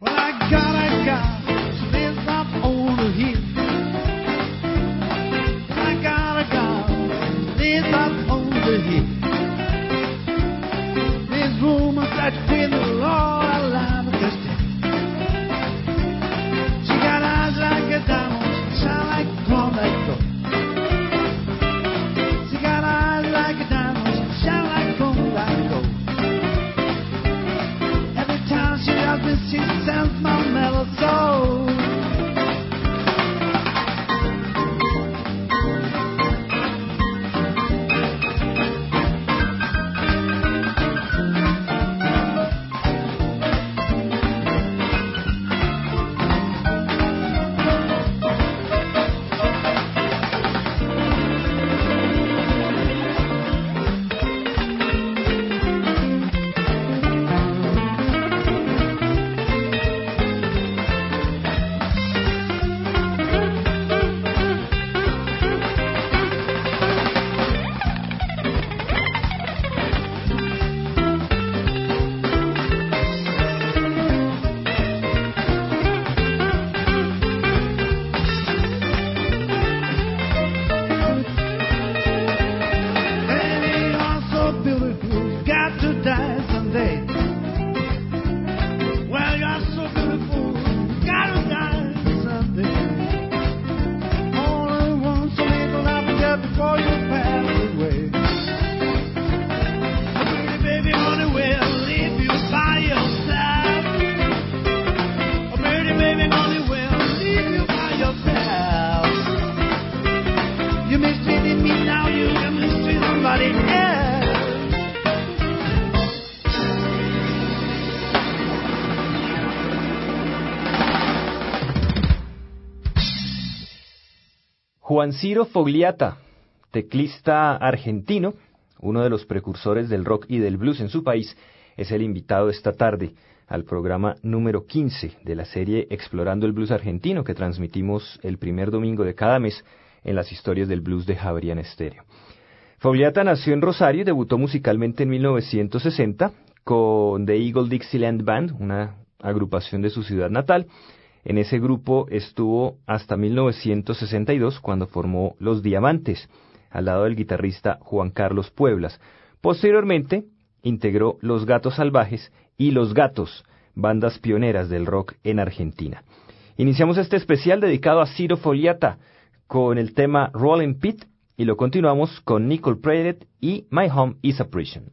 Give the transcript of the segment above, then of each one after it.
Well, I got, I got. Juan Ciro Fogliata, teclista argentino, uno de los precursores del rock y del blues en su país, es el invitado esta tarde al programa número 15 de la serie Explorando el Blues Argentino que transmitimos el primer domingo de cada mes en las historias del blues de Javerian Estéreo. Fogliata nació en Rosario y debutó musicalmente en 1960 con The Eagle Dixieland Band, una agrupación de su ciudad natal, en ese grupo estuvo hasta 1962 cuando formó Los Diamantes, al lado del guitarrista Juan Carlos Pueblas. Posteriormente integró Los Gatos Salvajes y Los Gatos, bandas pioneras del rock en Argentina. Iniciamos este especial dedicado a Ciro Foliata con el tema Rollin' Pit y lo continuamos con Nicole Pradet y My Home is a Prison.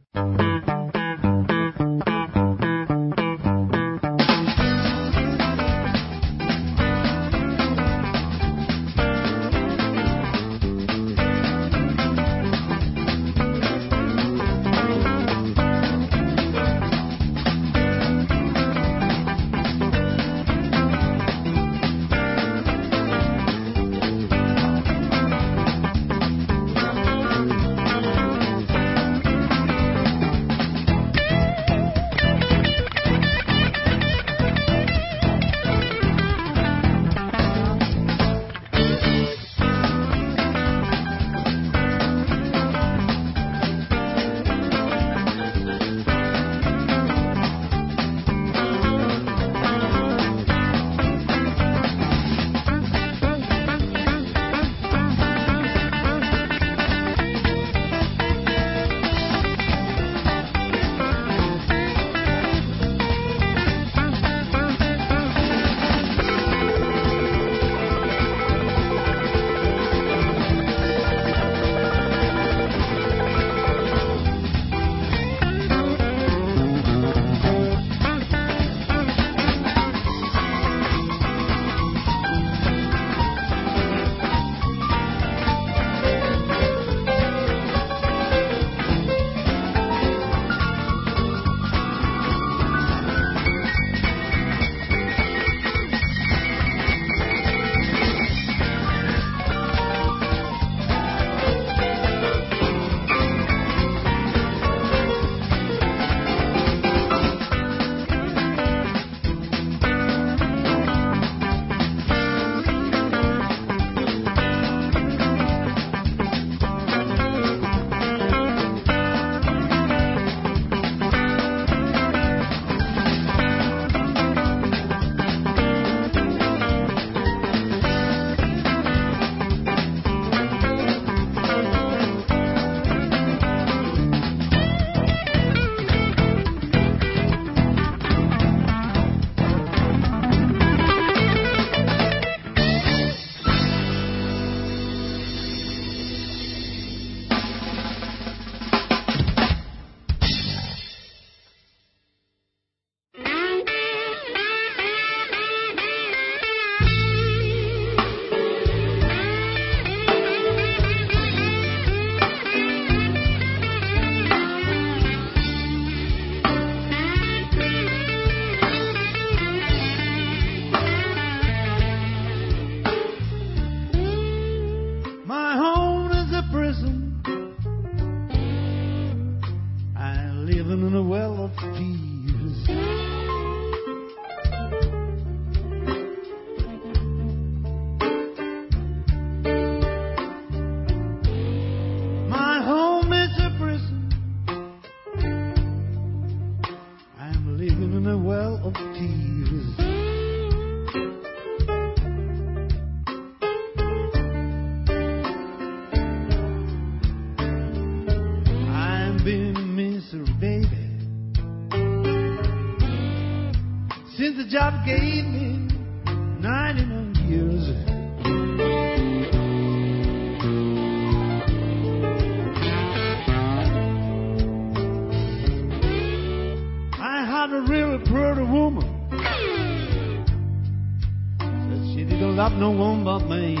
Love no one but me.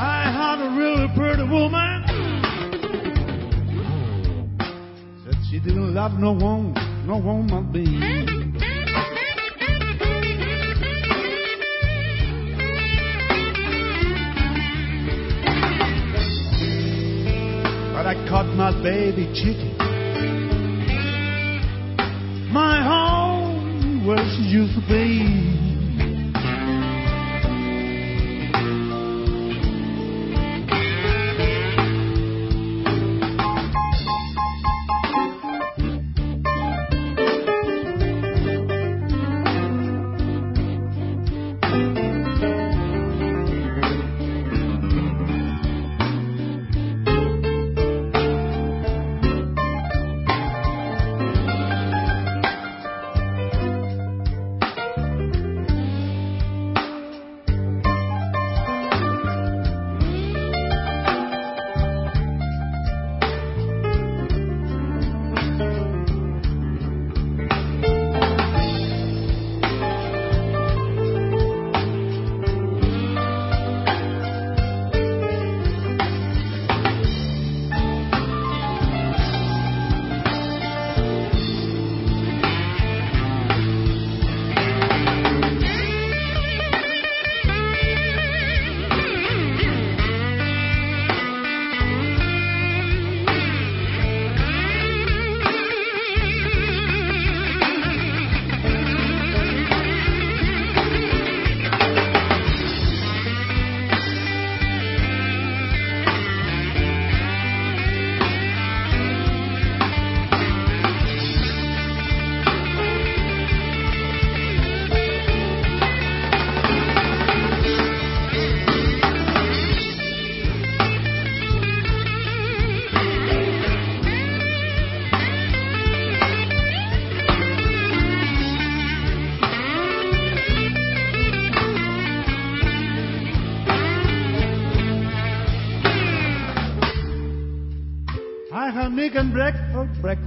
I had a really pretty woman. Said she didn't love no one, no one but me. My baby chicken. My home where she used to be.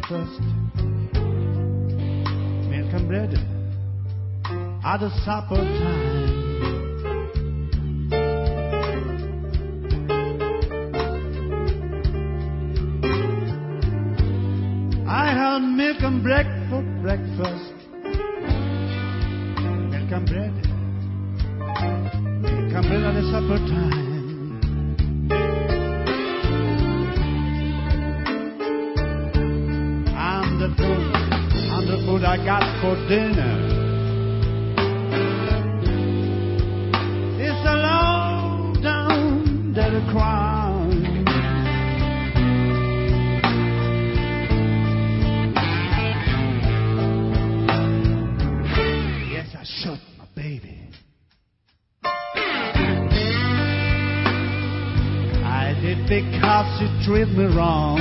Breakfast. Milk and bread at the supper time. Because you treat me wrong.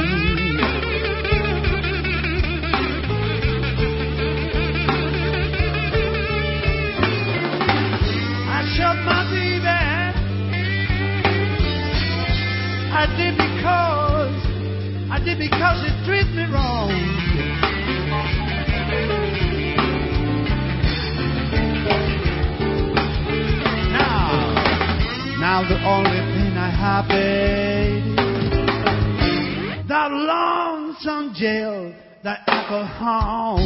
I shot my baby. I did because I did because it treated me wrong. Now, now the only baby, that lonesome jail, that alcohol.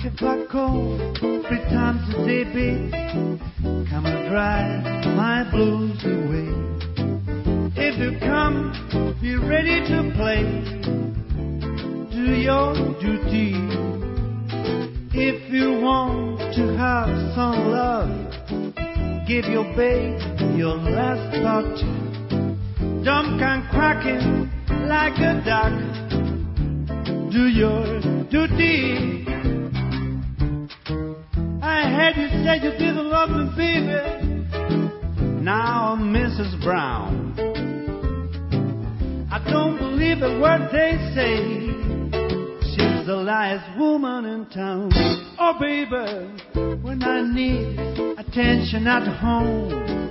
If I call three times a day, babe, come and my my blues when I need attention at home,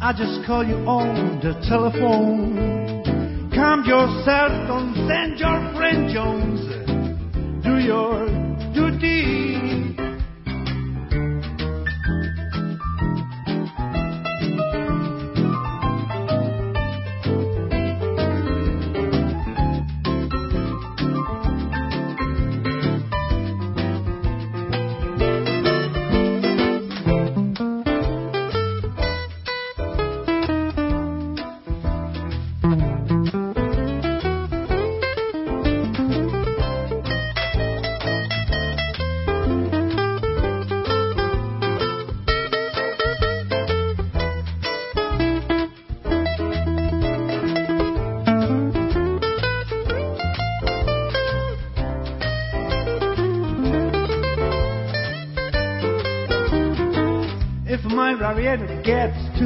I just call you on the telephone. Calm yourself, don't send your friend Jones. Do your duty.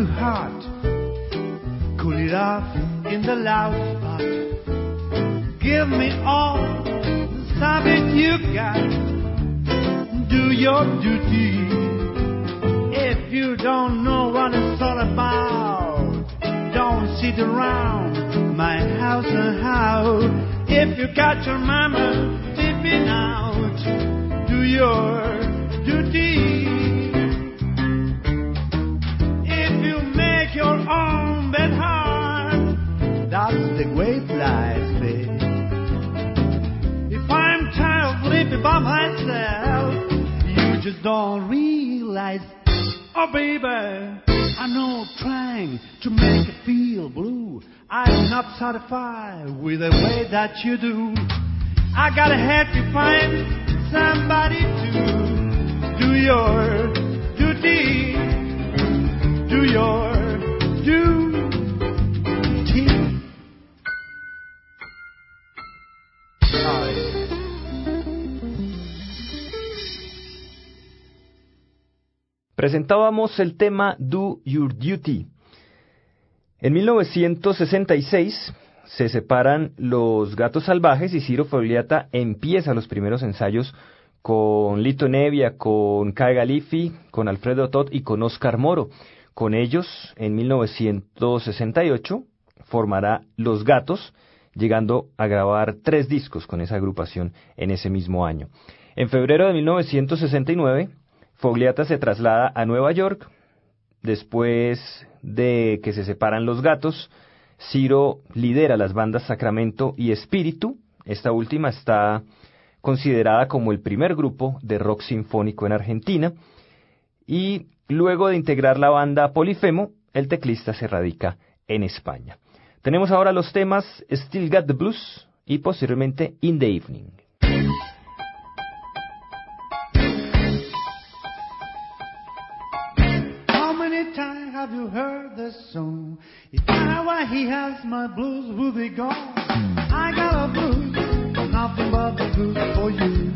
Too hot, don't realize. Oh, baby, I know trying to make you feel blue. I'm not satisfied with the way that you do. I gotta help you find somebody to do your duty do your duty. Presentábamos el tema Do Your Duty. En 1966 se separan los gatos salvajes y Ciro Fogliata empieza los primeros ensayos con Lito Nevia, con Kai Galifi, con Alfredo Todd y con Oscar Moro. Con ellos, en 1968, formará Los Gatos, llegando a grabar tres discos con esa agrupación en ese mismo año. En febrero de 1969, Fogliata se traslada a Nueva York. Después de que se separan Los Gatos, Ciro lidera las bandas Sacramento y Espíritu. Esta última está considerada como el primer grupo de rock sinfónico en Argentina. Y luego de integrar la banda Polifemo, el teclista se radica en España. Tenemos ahora los temas Still Got the Blues y posteriormente In the Evening. You heard this song? If I he has my blues, will be gone. I got a blues, nothing but the blues for you.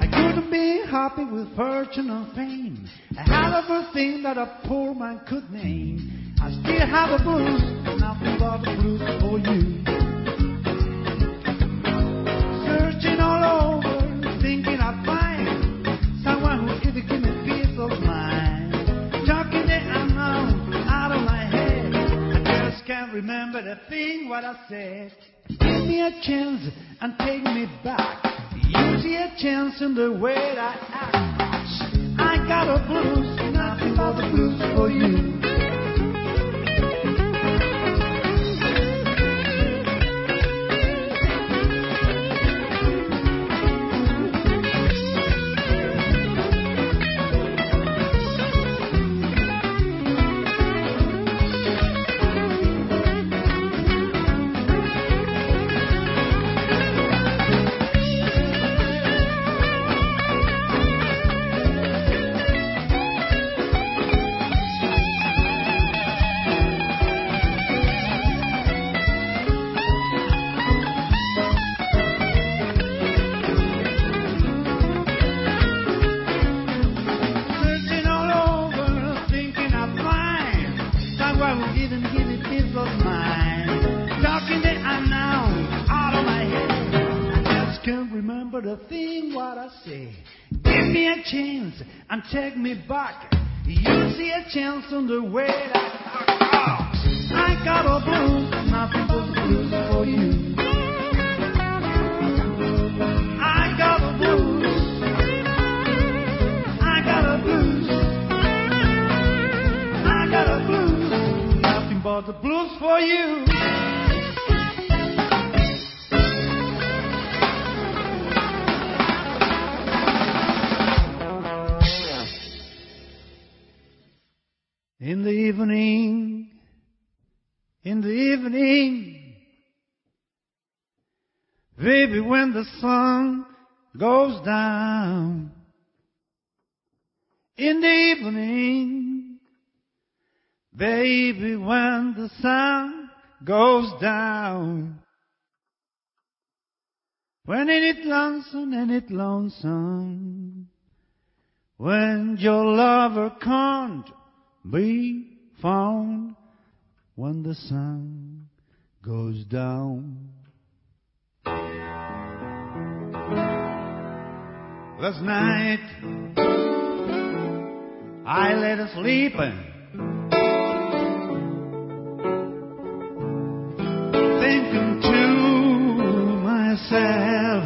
I couldn't be happy with fortune and fame. I had everything that a poor man could name. I still have a blues, nothing but the blues for you. Searching all over, thinking remember the thing what I said. Give me a chance and take me back. Use a chance in the way that I act. I got a blues, nothing but the blues for you. Say. Give me a chance and take me back. You see a chance on the way that I baby, when the sun goes down, in the evening, baby, when the sun goes down, when it is lonesome, ain't it lonesome, when your lover can't be found when the sun goes down. Last night I lay her sleeping, thinking to myself.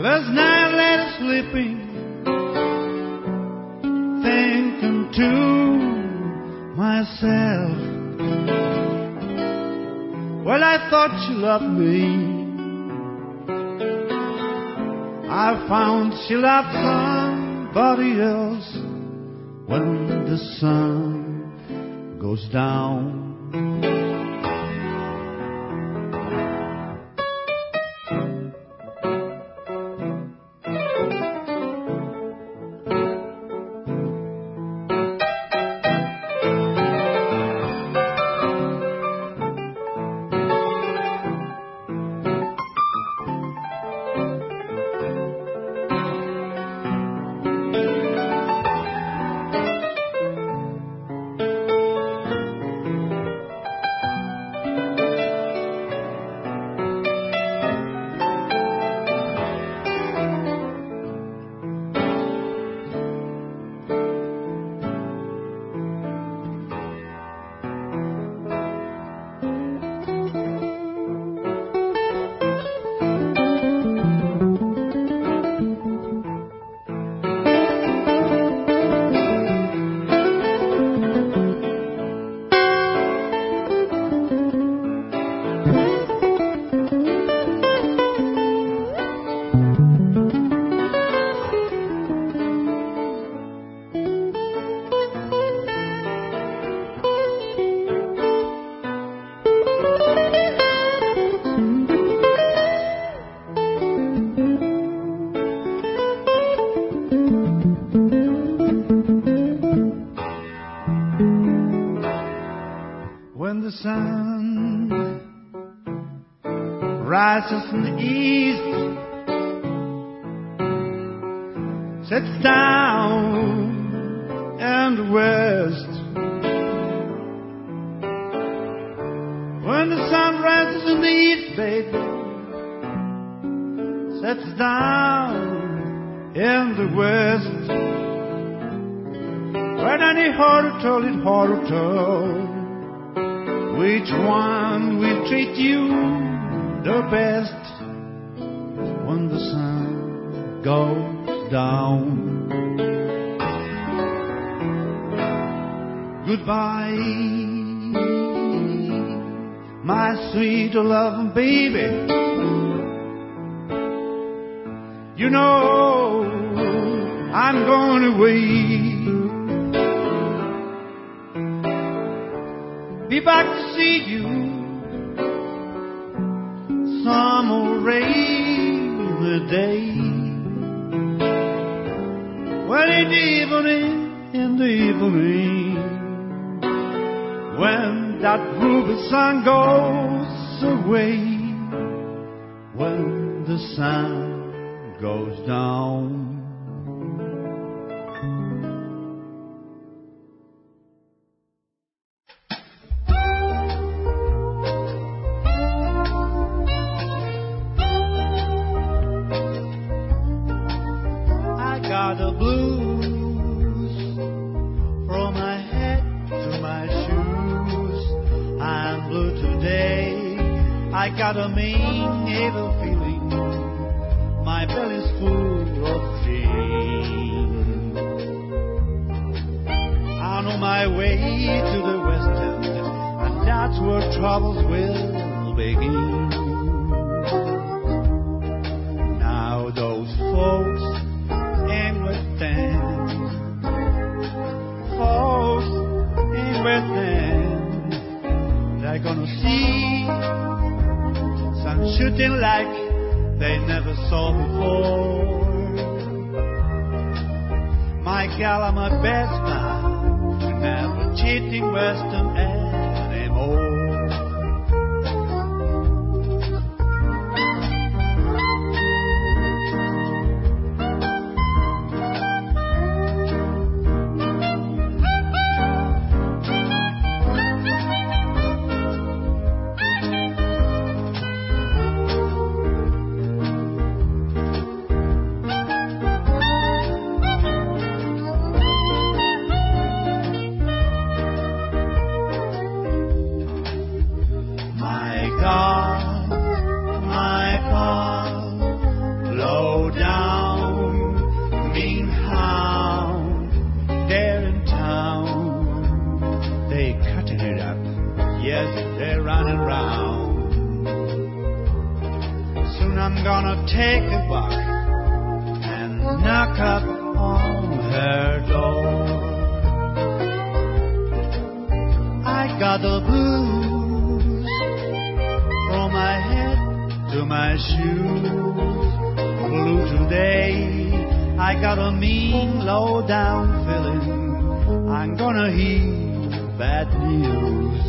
Last night I lay her sleeping thinking to myself, well, I thought you loved me. I found she loved somebody else when the sun goes down. Sets down in the west. When the sun rises in the east, baby, sets down in the west. When any it harder told. Which one will treat you the best when the sun goes down? Goodbye, my sweet loving baby. You know I'm going away. be back to see you some rainy day. Evening, when that ruby sun goes away, when the sun goes down. Where troubles will begin. My shoes. Blue today, I got a mean low down feeling. I'm gonna hear bad news.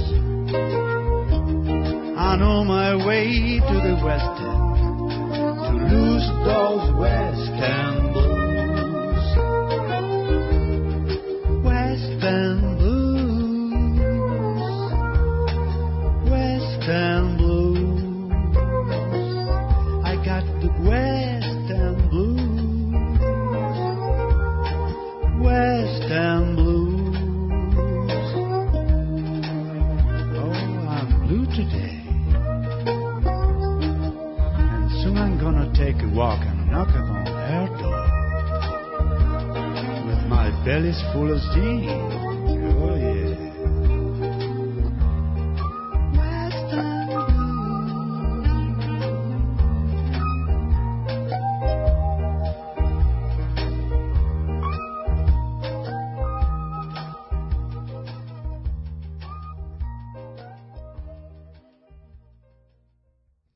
I'm on my way to the west end to lose those western blues.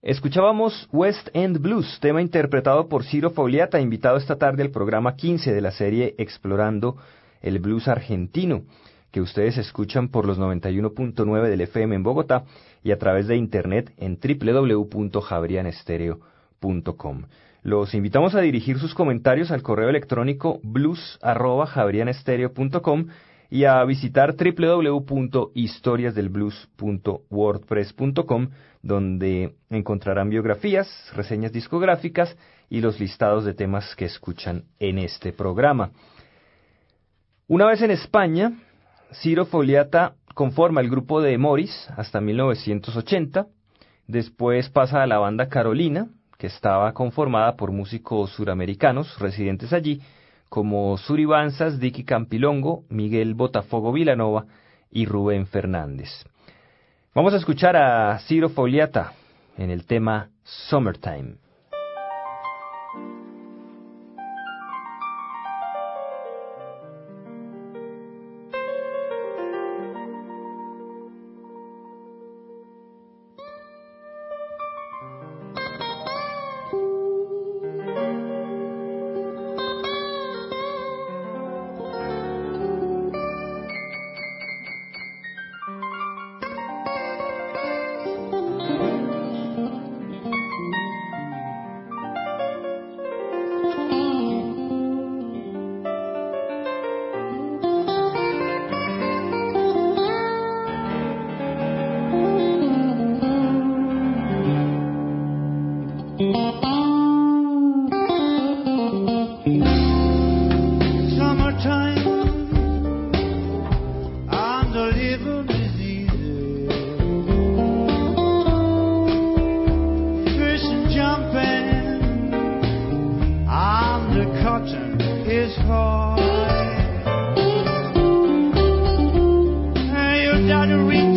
Escuchábamos West End Blues, tema interpretado por Ciro Fogliata, invitado esta tarde al programa 15 de la serie Explorando el Blues Argentino, que ustedes escuchan por los 91.9 del FM en Bogotá y a través de internet en www.javrianestereo.com. Los invitamos a dirigir sus comentarios al correo electrónico blues@javrianestereo.com y a visitar www.historiasdelblues.wordpress.com donde encontrarán biografías, reseñas discográficas y los listados de temas que escuchan en este programa. Una vez en España, Ciro Fogliata conforma el grupo de Morris hasta 1980, después pasa a la banda Carolina, que estaba conformada por músicos suramericanos residentes allí, como Suri Banzas, Dicky Campilongo, Miguel Botafogo Vilanova y Rubén Fernández. Vamos a escuchar a Ciro Fogliata en el tema Summertime. without a reason.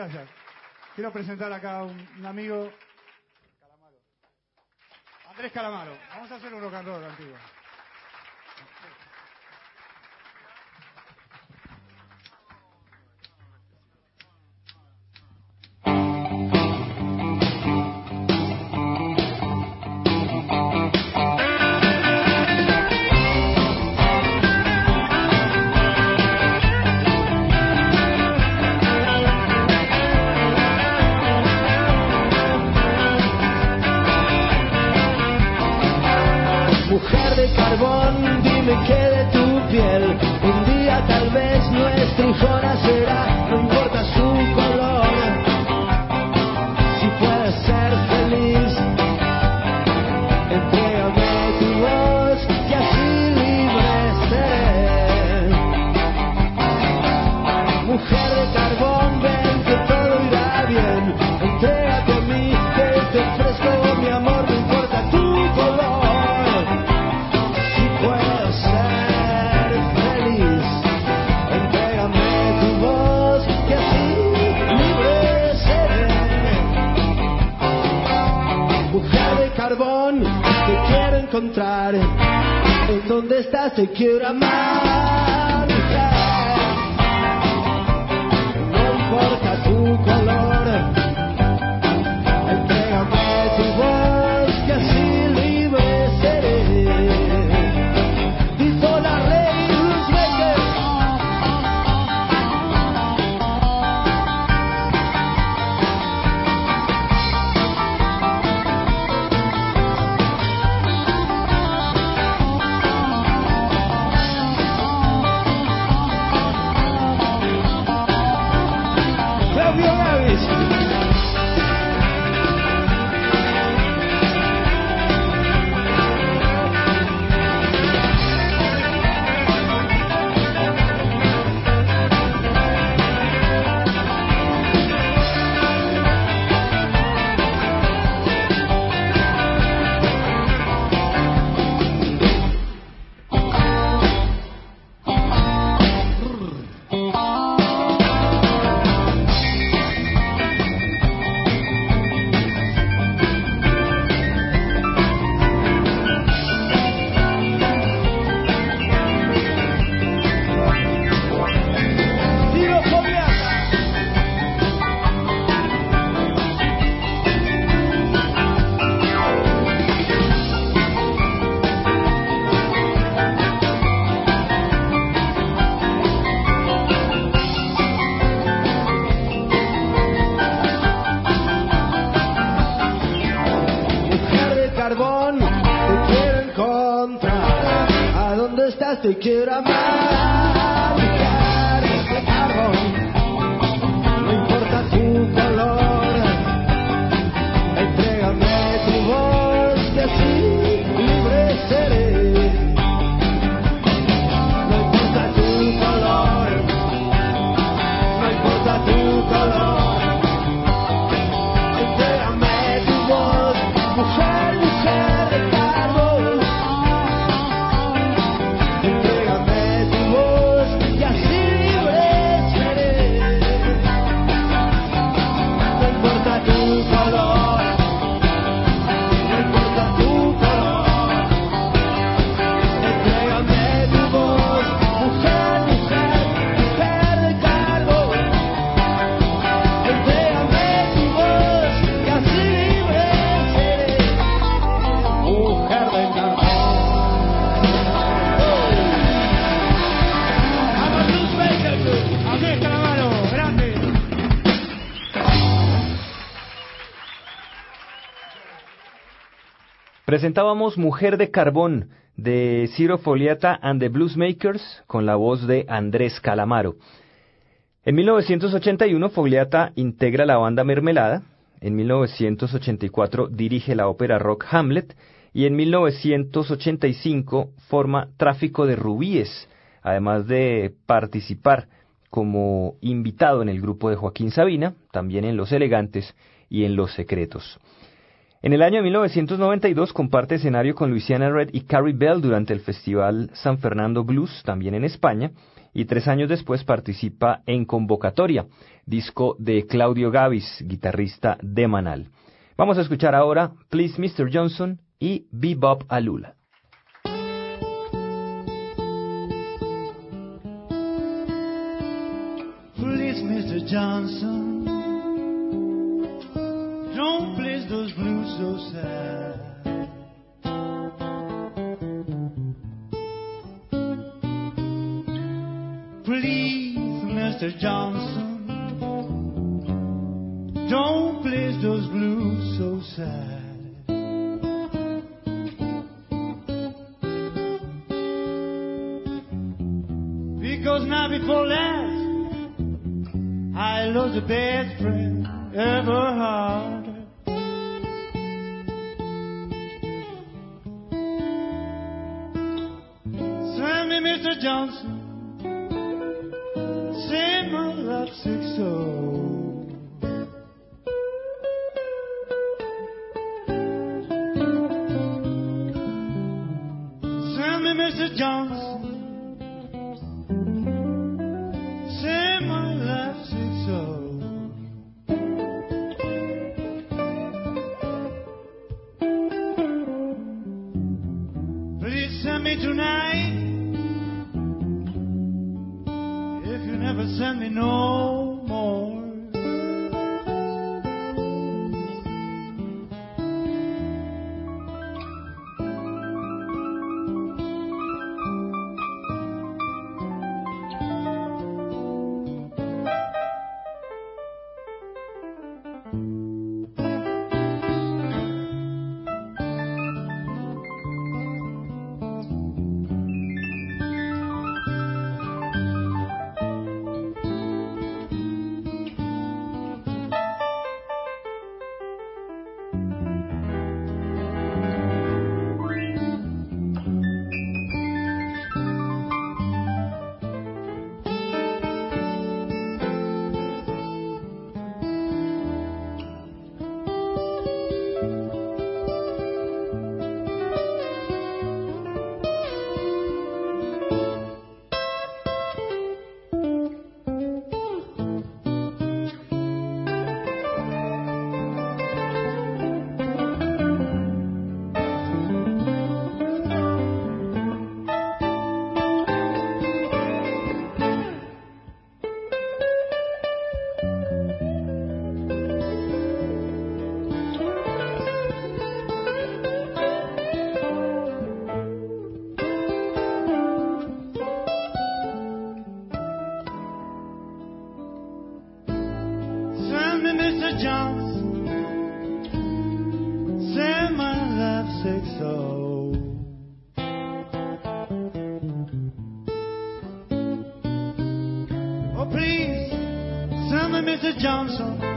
gracias. Quiero presentar acá a un, amigo, Andrés Calamaro. Vamos a hacer un rock and roll antiguo. Encontrar. En donde estás te quiero amar. No importa tu color, Te quiero amar. Presentábamos Mujer de Carbón de Ciro Foliata and the Bluesmakers con la voz de Andrés Calamaro. En 1981 Fogliata integra la banda Mermelada, en 1984 dirige la ópera rock Hamlet y en 1985 forma Tráfico de Rubíes, además de participar como invitado en el grupo de Joaquín Sabina, también en Los Elegantes y en Los Secretos. En el año 1992 comparte escenario con Luisiana Red y Carrie Bell durante el Festival San Fernando Blues, también en España, y tres años después participa en Convocatoria, disco de Claudio Gavis, guitarrista de Manal. Vamos a escuchar ahora Please Mr. Johnson y Bebop Alula. Please, Mr. Johnson, those blues so sad. Please, Mr. Johnson, don't please those blues so sad. Because now before last, I lost the best friend ever had. Johnson. Same brother at 6 Mr. Johnson. Say my life six oh. Please send me tonight. and they know. Oh, please, send me Mr. Johnson.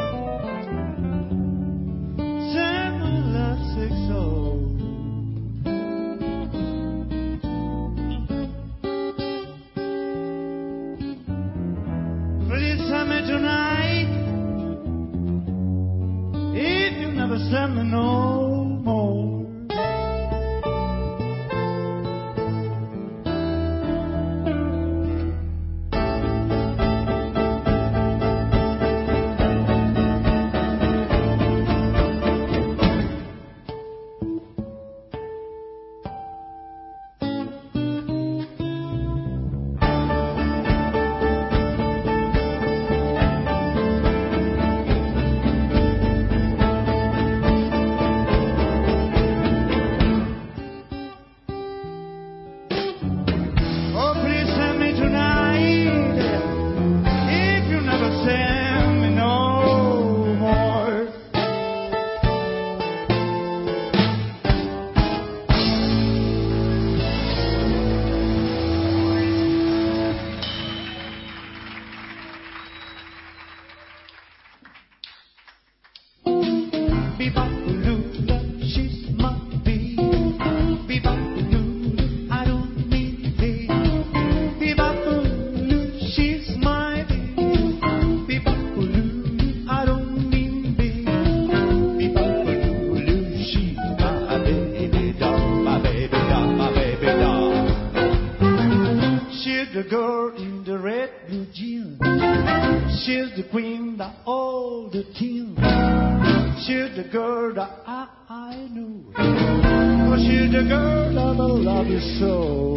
She's the queen that all the team. She's the girl that I, I knew. Cause she's the girl that I love you so.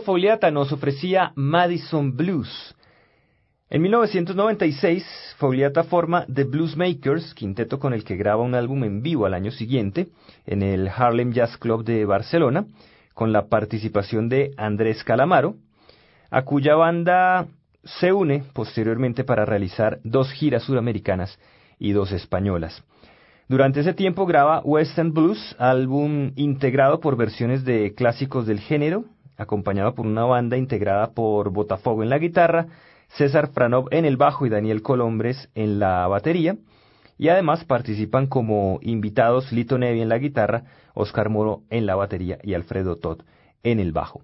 Fogliata nos ofrecía Madison Blues. En 1996, Fogliata forma The Bluesmakers, quinteto con el que graba un álbum en vivo al año siguiente en el Harlem Jazz Club de Barcelona, con la participación de Andrés Calamaro, a cuya banda se une posteriormente para realizar dos giras suramericanas y dos españolas. Durante ese tiempo graba Western Blues, álbum integrado por versiones de clásicos del género, acompañado por una banda integrada por Botafogo en la guitarra, César Franov en el bajo y Daniel Colombres en la batería, y además participan como invitados Lito Nevi en la guitarra, Oscar Moro en la batería y Alfredo Todd en el bajo.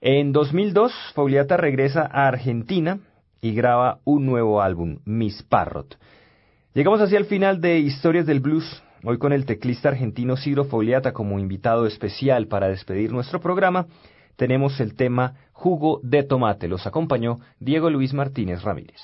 En 2002, Fogliata regresa a Argentina y graba un nuevo álbum, Miss Parrot. Llegamos así al final de Historias del Blues, hoy con el teclista argentino Ciro Fogliata como invitado especial para despedir nuestro programa. Tenemos el tema Jugo de Tomate. Los acompañó Diego Luis Martínez Ramírez.